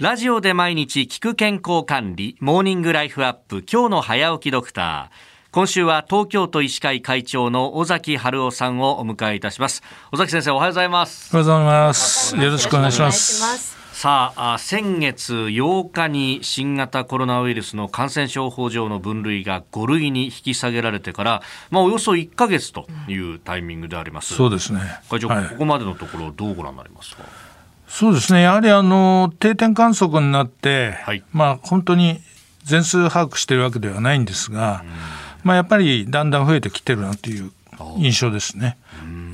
ラジオで毎日聞く健康管理、モーニングライフアップ、今日の早起きドクター。今週は東京都医師会会長の尾崎春夫さんをお迎えいたします。尾崎先生、おはようございます。おはようございます。よろしくお願いします。さあ、先月8日に新型コロナウイルスの感染症法上の分類が5類に引き下げられてから、まあ、およそ1ヶ月というタイミングであります。そうですね。会長、はいここまでのところどうご覧になりますか？そうですね。やはりあの定点観測になって、はいまあ本当に全数把握しているわけではないんですが、まあやっぱりだんだん増えてきてるなという印象ですね。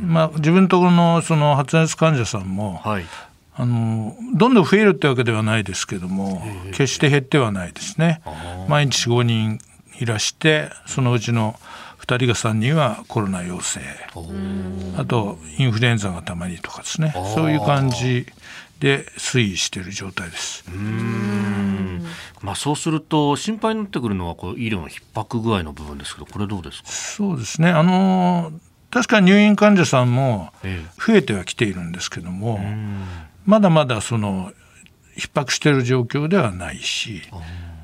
まあ自分のところのその発熱患者さんも、はい。あのどんどん増えるってわけではないですけども、決して減ってはないですね。毎日5人いらして、そのうちの2人が3人はコロナ陽性。あとインフルエンザがたまにとかですね。そういう感じで推移している状態です。まあ、そうすると心配になってくるのはこう医療の逼迫具合の部分ですけどこれどうですか、そうですね。あの確かに入院患者さんもえ増えてはきているんですけども、まだまだその逼迫している状況ではないし、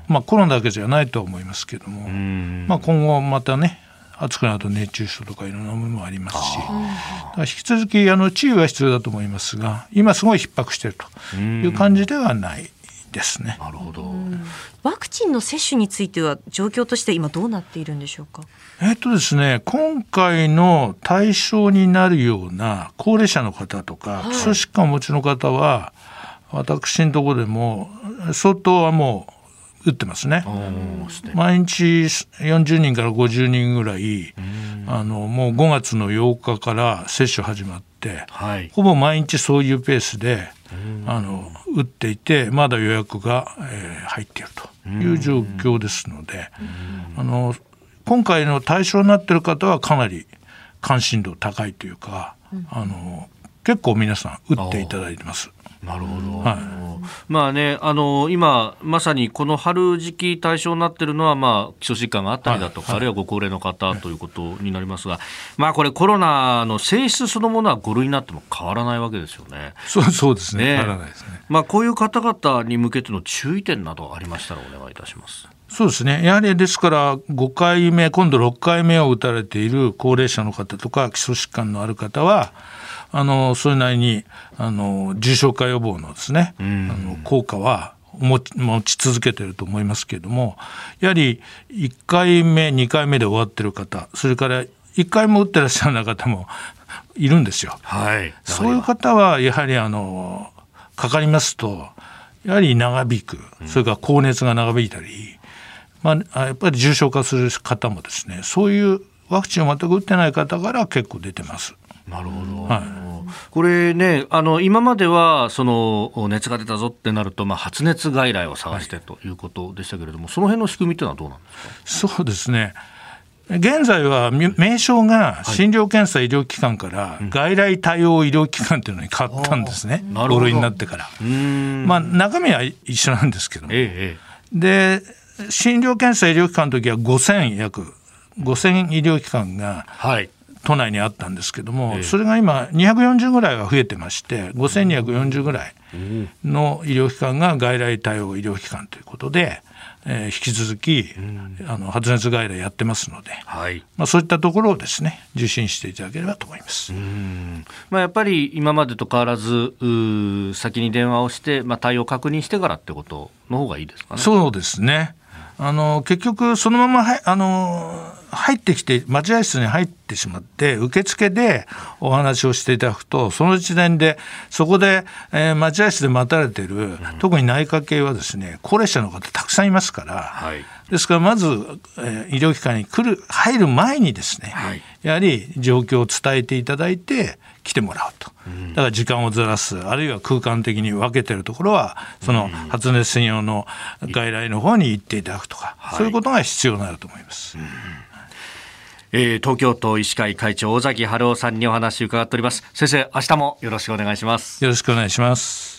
まあ、コロナだけじゃないとは思いますけども、まあ、今後またね暑くなると熱中症とかいろんなものもありますし、だから引き続きあの治癒は必要だと思いますが今すごい逼迫しているという感じではないですね。なるほど、ワクチンの接種については状況として今どうなっているんでしょうか？えっとですね、今回の対象になるような高齢者の方とか、基礎疾患をお持ちの方は、私のところでも相当はもう打ってますね。毎日40人から50人ぐらい、あのもう5月の8日から接種始まって、はい。ほぼ毎日そういうペースで、あの打っていてまだ予約が、えー入っているという状況ですので、あの今回の対象になっている方はかなり関心度高いというか、あの結構皆さん打っていただいてます。なるほど、はいまあねあの今まさにこの春時期対象になっているのは、まあ、基礎疾患があったりだとか、あるいはご高齢の方ということになりますが、まあこれコロナの性質そのものは5類になっても変わらないわけですよね。そうそうですね。ね変わらないですね。まあ、こういう方々に向けての注意点などありましたらお願いいたします。そうですね。やはりですから5回目、今度6回目を打たれている高齢者の方とか基礎疾患のある方は、あのそれなりにあの重症化予防のですね、あの効果は持ち続けていると思いますけれども、やはり1回目、2回目で終わってる方、それから1回も打ってらっしゃらない方もいるんですよ。はい、そういう方はやはりあのかかりますとやはり長引くそれから高熱が長引いたり、まあ、やっぱり重症化する方もですねそういうワクチンを全く打ってない方から結構出てます。なるほど、はこれね、あの今まではその熱が出たぞってなると、まあ、発熱外来を探してということでしたけれども、その辺の仕組みというのはどうなんですか？そうですね。現在はみ名称が診療検査医療機関から外来対応医療機関というのに変わったんですね、なるほど。5類になってから。まあ、中身は一緒なんですけども。えええ。で診療検査医療機関の時は5000約5000医療機関がえはい、都内にあったんですけども、ええそれが今240ぐらいは増えてまして5240ぐらいの医療機関が外来対応医療機関ということで、えー引き続き、あの発熱外来やってますので、はいまあ、そういったところをですね受診していただければと思います。うんまあ、やっぱり今までと変わらず、先に電話をして、まあ、対応を確認してからってことの方がいいですかね。そうですね。あの結局そのままはいあの入ってきて待合室に入ってしまって受付でお話をしていただくとその時点でそこで、えー待合室で待たれている、特に内科系はですね高齢者の方たくさんいますから、はいですからまず、えー医療機関に来る入る前にですね、はい。やはり状況を伝えていただいて来てもらうと、だから時間をずらすあるいは空間的に分けてるところはその発熱専用の外来の方に行っていただくとか、はい。そういうことが必要になると思います。えー東京都医師会会長尾崎春夫さんにお話を伺っております。先生明日もよろしくお願いします。よろしくお願いします。